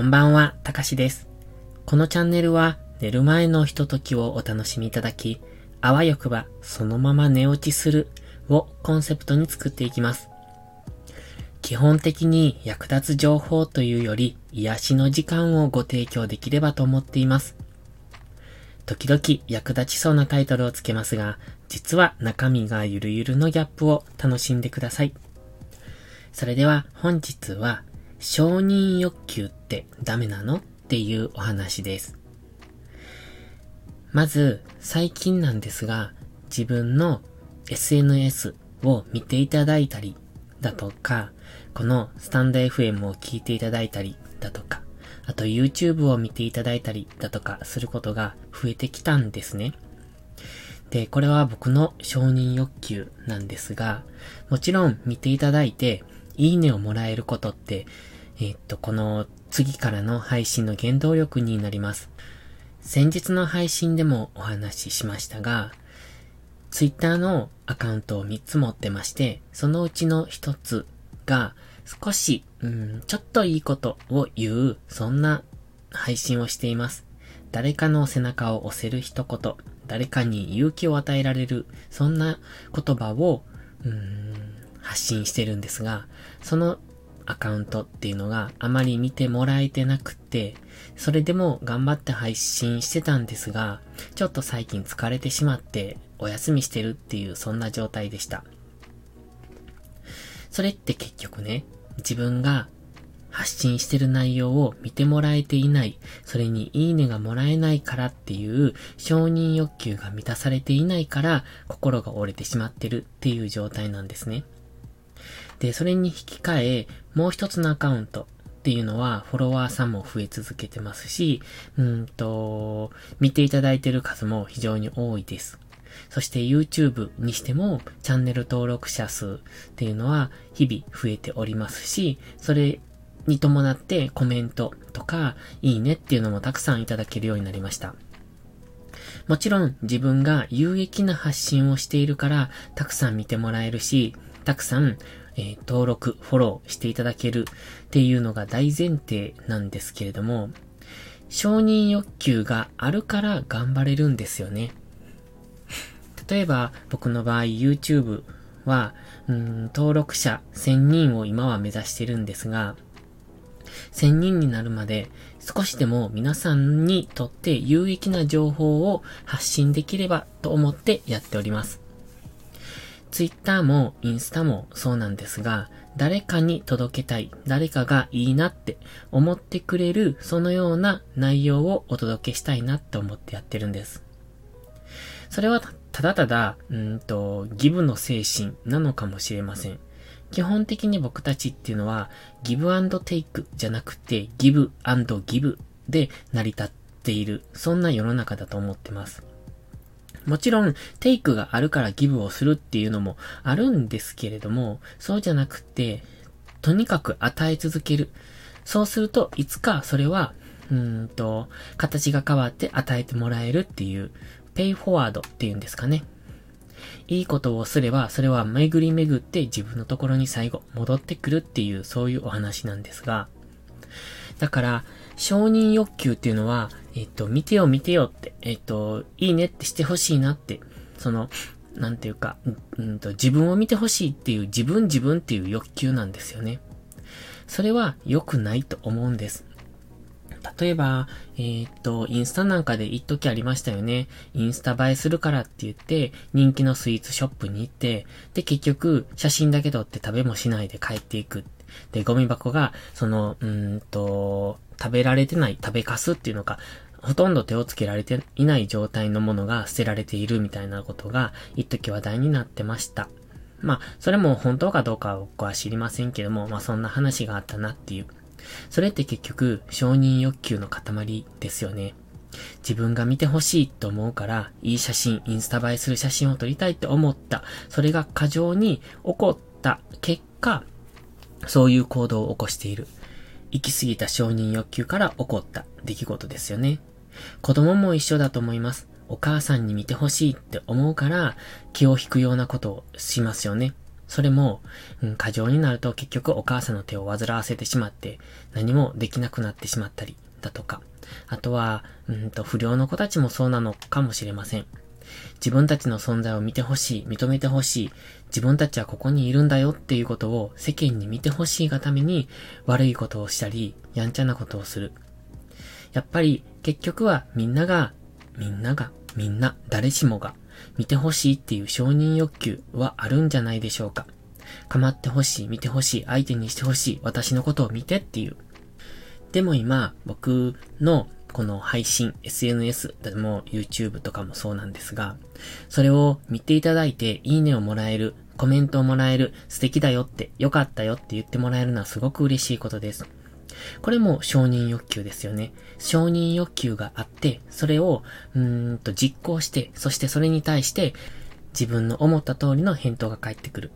こんばんは、たかしです。このチャンネルは寝る前のひとときをお楽しみいただき、あわよくばそのまま寝落ちするをコンセプトに作っていきます。基本的に役立つ情報というより癒しの時間をご提供できればと思っています。時々役立ちそうなタイトルをつけますが、実は中身がゆるゆるのギャップを楽しんでください。それでは本日は承認欲求ってダメなの？っていうお話です。まず、最近なんですが、自分の SNS を見ていただいたりだとか、このスタンド FM を聞いていただいたりだとか、あと YouTube を見ていただいたりだとかすることが増えてきたんですね。で、これは僕の承認欲求なんですが、もちろん見ていただいて、いいねをもらえることって、えー、っと、この次からの配信の原動力になります。先日の配信でもお話ししましたが、Twitter のアカウントを3つ持ってまして、そのうちの1つが少し、うん、ちょっといいことを言う、そんな配信をしています。誰かの背中を押せる一言、誰かに勇気を与えられる、そんな言葉を、うん、発信してるんですが、そのアカウントっていうのがあまり見てもらえてなくて、それでも頑張って配信してたんですが、ちょっと最近疲れてしまってお休みしてるっていうそんな状態でした。それって結局ね、自分が発信してる内容を見てもらえていない、それにいいねがもらえないからっていう承認欲求が満たされていないから心が折れてしまってるっていう状態なんですね。で、それに引き換え、もう一つのアカウントっていうのは、フォロワーさんも増え続けてますし、うんと、見ていただいてる数も非常に多いです。そして YouTube にしてもチャンネル登録者数っていうのは日々増えておりますし、それに伴ってコメントとかいいねっていうのもたくさんいただけるようになりました。もちろん自分が有益な発信をしているからたくさん見てもらえるし、たくさんえー、登録、フォローしていただけるっていうのが大前提なんですけれども、承認欲求があるから頑張れるんですよね。例えば、僕の場合 YouTube は、うん、登録者1000人を今は目指してるんですが、1000人になるまで少しでも皆さんにとって有益な情報を発信できればと思ってやっております。ツイッターもインスタもそうなんですが、誰かに届けたい、誰かがいいなって思ってくれる、そのような内容をお届けしたいなって思ってやってるんです。それはただただ、うんと、ギブの精神なのかもしれません。基本的に僕たちっていうのは、ギブテイクじゃなくて、ギブギブで成り立っている、そんな世の中だと思ってます。もちろん、テイクがあるからギブをするっていうのもあるんですけれども、そうじゃなくて、とにかく与え続ける。そうすると、いつかそれは、うんと、形が変わって与えてもらえるっていう、ペイフォワードっていうんですかね。いいことをすれば、それは巡り巡って自分のところに最後戻ってくるっていう、そういうお話なんですが、だから、承認欲求っていうのは、えっと、見てよ見てよって、えっと、いいねってしてほしいなって、その、なんていうか、うんと、自分を見てほしいっていう自分自分っていう欲求なんですよね。それは良くないと思うんです。例えば、えー、っと、インスタなんかで一時ありましたよね。インスタ映えするからって言って、人気のスイーツショップに行って、で、結局、写真だけ撮って食べもしないで帰っていく。で、ゴミ箱が、その、うんと、食べられてない、食べかすっていうのか、ほとんど手をつけられていない状態のものが捨てられているみたいなことが、一時話題になってました。まあ、それも本当かどうかは僕は知りませんけども、まあそんな話があったなっていう。それって結局、承認欲求の塊ですよね。自分が見てほしいと思うから、いい写真、インスタ映えする写真を撮りたいって思った。それが過剰に起こった結果、そういう行動を起こしている。行き過ぎた承認欲求から起こった出来事ですよね。子供も一緒だと思います。お母さんに見てほしいって思うから気を引くようなことをしますよね。それも、うん、過剰になると結局お母さんの手を煩わせてしまって何もできなくなってしまったりだとか、あとは、うんと不良の子たちもそうなのかもしれません。自分たちの存在を見てほしい、認めてほしい、自分たちはここにいるんだよっていうことを世間に見てほしいがために悪いことをしたり、やんちゃなことをする。やっぱり結局はみんなが、みんなが、みんな、誰しもが見てほしいっていう承認欲求はあるんじゃないでしょうか。構ってほしい、見てほしい、相手にしてほしい、私のことを見てっていう。でも今、僕のこの配信、SNS でも YouTube とかもそうなんですが、それを見ていただいて、いいねをもらえる、コメントをもらえる、素敵だよって、良かったよって言ってもらえるのはすごく嬉しいことです。これも承認欲求ですよね。承認欲求があって、それを、うーんと実行して、そしてそれに対して、自分の思った通りの返答が返ってくる。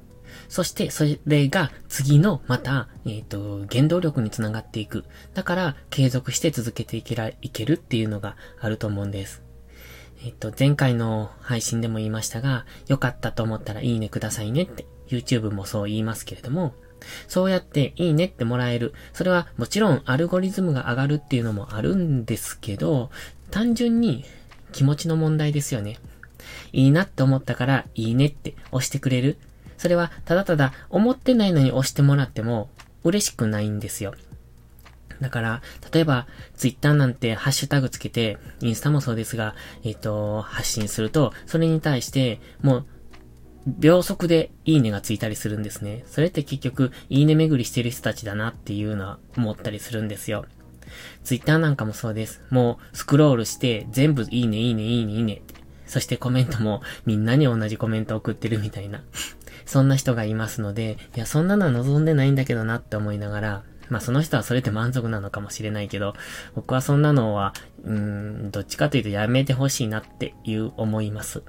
そして、それが次の、また、えっ、ー、と、原動力につながっていく。だから、継続して続けていけら、いけるっていうのがあると思うんです。えっ、ー、と、前回の配信でも言いましたが、良かったと思ったらいいねくださいねって、YouTube もそう言いますけれども、そうやっていいねってもらえる。それはもちろんアルゴリズムが上がるっていうのもあるんですけど、単純に気持ちの問題ですよね。いいなって思ったからいいねって押してくれる。それはただただ思ってないのに押してもらっても嬉しくないんですよ。だから、例えば、ツイッターなんてハッシュタグつけて、インスタもそうですが、えっ、ー、と、発信すると、それに対して、もう、秒速でいいねがついたりするんですね。それって結局、いいね巡りしてる人たちだなっていうのは思ったりするんですよ。ツイッターなんかもそうです。もう、スクロールして、全部いいね、いいね、いいね、いいね。そしてコメントもみんなに同じコメント送ってるみたいな。そんな人がいますので、いや、そんなのは望んでないんだけどなって思いながら、まあその人はそれで満足なのかもしれないけど、僕はそんなのは、うーん、どっちかというとやめてほしいなっていう思います。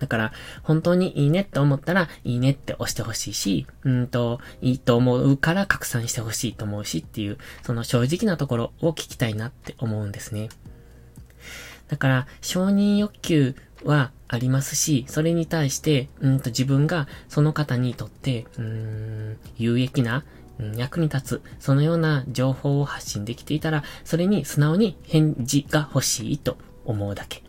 だから、本当にいいねって思ったら、いいねって押してほしいし、うんと、いいと思うから拡散してほしいと思うしっていう、その正直なところを聞きたいなって思うんですね。だから、承認欲求はありますし、それに対して、うんと自分がその方にとって、うん、有益な、うん、役に立つ、そのような情報を発信できていたら、それに素直に返事が欲しいと思うだけ。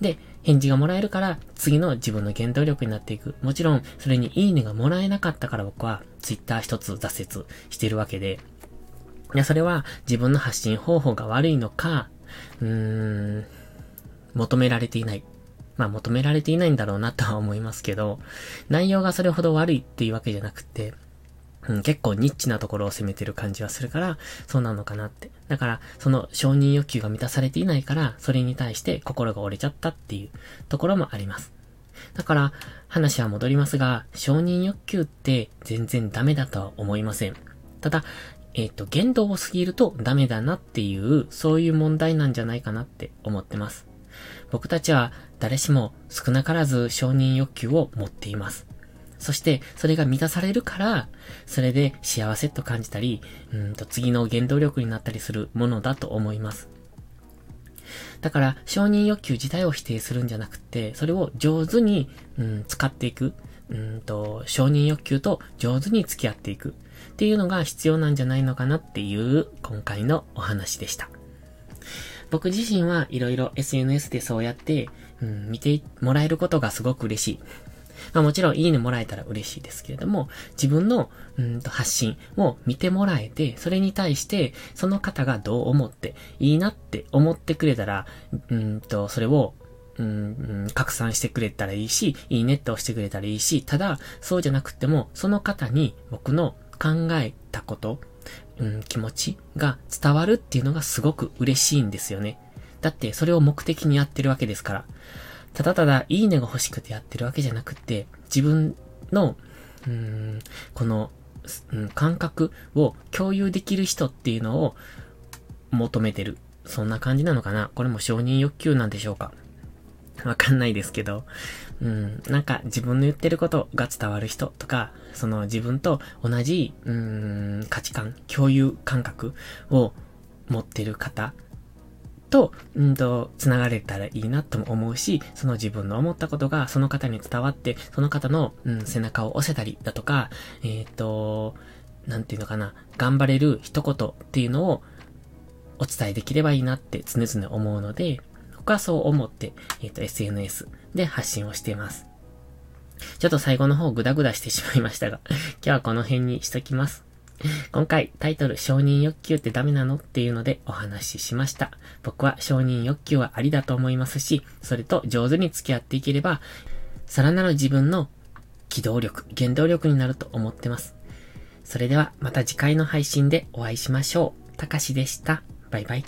で、返事がもらえるから、次の自分の原動力になっていく。もちろん、それにいいねがもらえなかったから僕は、ツイッター一つ挫折してるわけで、いや、それは自分の発信方法が悪いのか、うーん、求められていない。まあ求められていないんだろうなとは思いますけど、内容がそれほど悪いっていうわけじゃなくて、うん、結構ニッチなところを攻めてる感じはするから、そうなのかなって。だから、その承認欲求が満たされていないから、それに対して心が折れちゃったっていうところもあります。だから、話は戻りますが、承認欲求って全然ダメだとは思いません。ただ、えっ、ー、と、言動を過ぎるとダメだなっていう、そういう問題なんじゃないかなって思ってます。僕たちは誰しも少なからず承認欲求を持っています。そして、それが満たされるから、それで幸せと感じたり、うんと次の原動力になったりするものだと思います。だから、承認欲求自体を否定するんじゃなくて、それを上手に、うん、使っていく。うんと、承認欲求と上手に付き合っていく。っていうのが必要なんじゃないのかなっていう今回のお話でした。僕自身はいろいろ SNS でそうやって、うん、見てもらえることがすごく嬉しい。まあもちろんいいねもらえたら嬉しいですけれども、自分のうんと発信を見てもらえて、それに対してその方がどう思っていいなって思ってくれたら、うんと、それをうん、拡散してくれたらいいし、いいねって押してくれたらいいし、ただ、そうじゃなくても、その方に僕の考えたこと、うん、気持ちが伝わるっていうのがすごく嬉しいんですよね。だって、それを目的にやってるわけですから。ただただいいねが欲しくてやってるわけじゃなくて、自分の、うん、この、うん、感覚を共有できる人っていうのを求めてる。そんな感じなのかなこれも承認欲求なんでしょうかわかんないですけど、うん、なんか自分の言ってることが伝わる人とか、その自分と同じ、うん、価値観、共有感覚を持ってる方と、うんと、繋がれたらいいなとも思うし、その自分の思ったことがその方に伝わって、その方の、うん、背中を押せたりだとか、えっ、ー、と、なんていうのかな、頑張れる一言っていうのをお伝えできればいいなって常々思うので、僕はそう思って、えっ、ー、と、SNS で発信をしています。ちょっと最後の方グダグダしてしまいましたが、今日はこの辺にしときます。今回タイトル承認欲求ってダメなのっていうのでお話ししました。僕は承認欲求はありだと思いますし、それと上手に付き合っていければ、さらなる自分の機動力、原動力になると思ってます。それではまた次回の配信でお会いしましょう。たかしでした。バイバイ。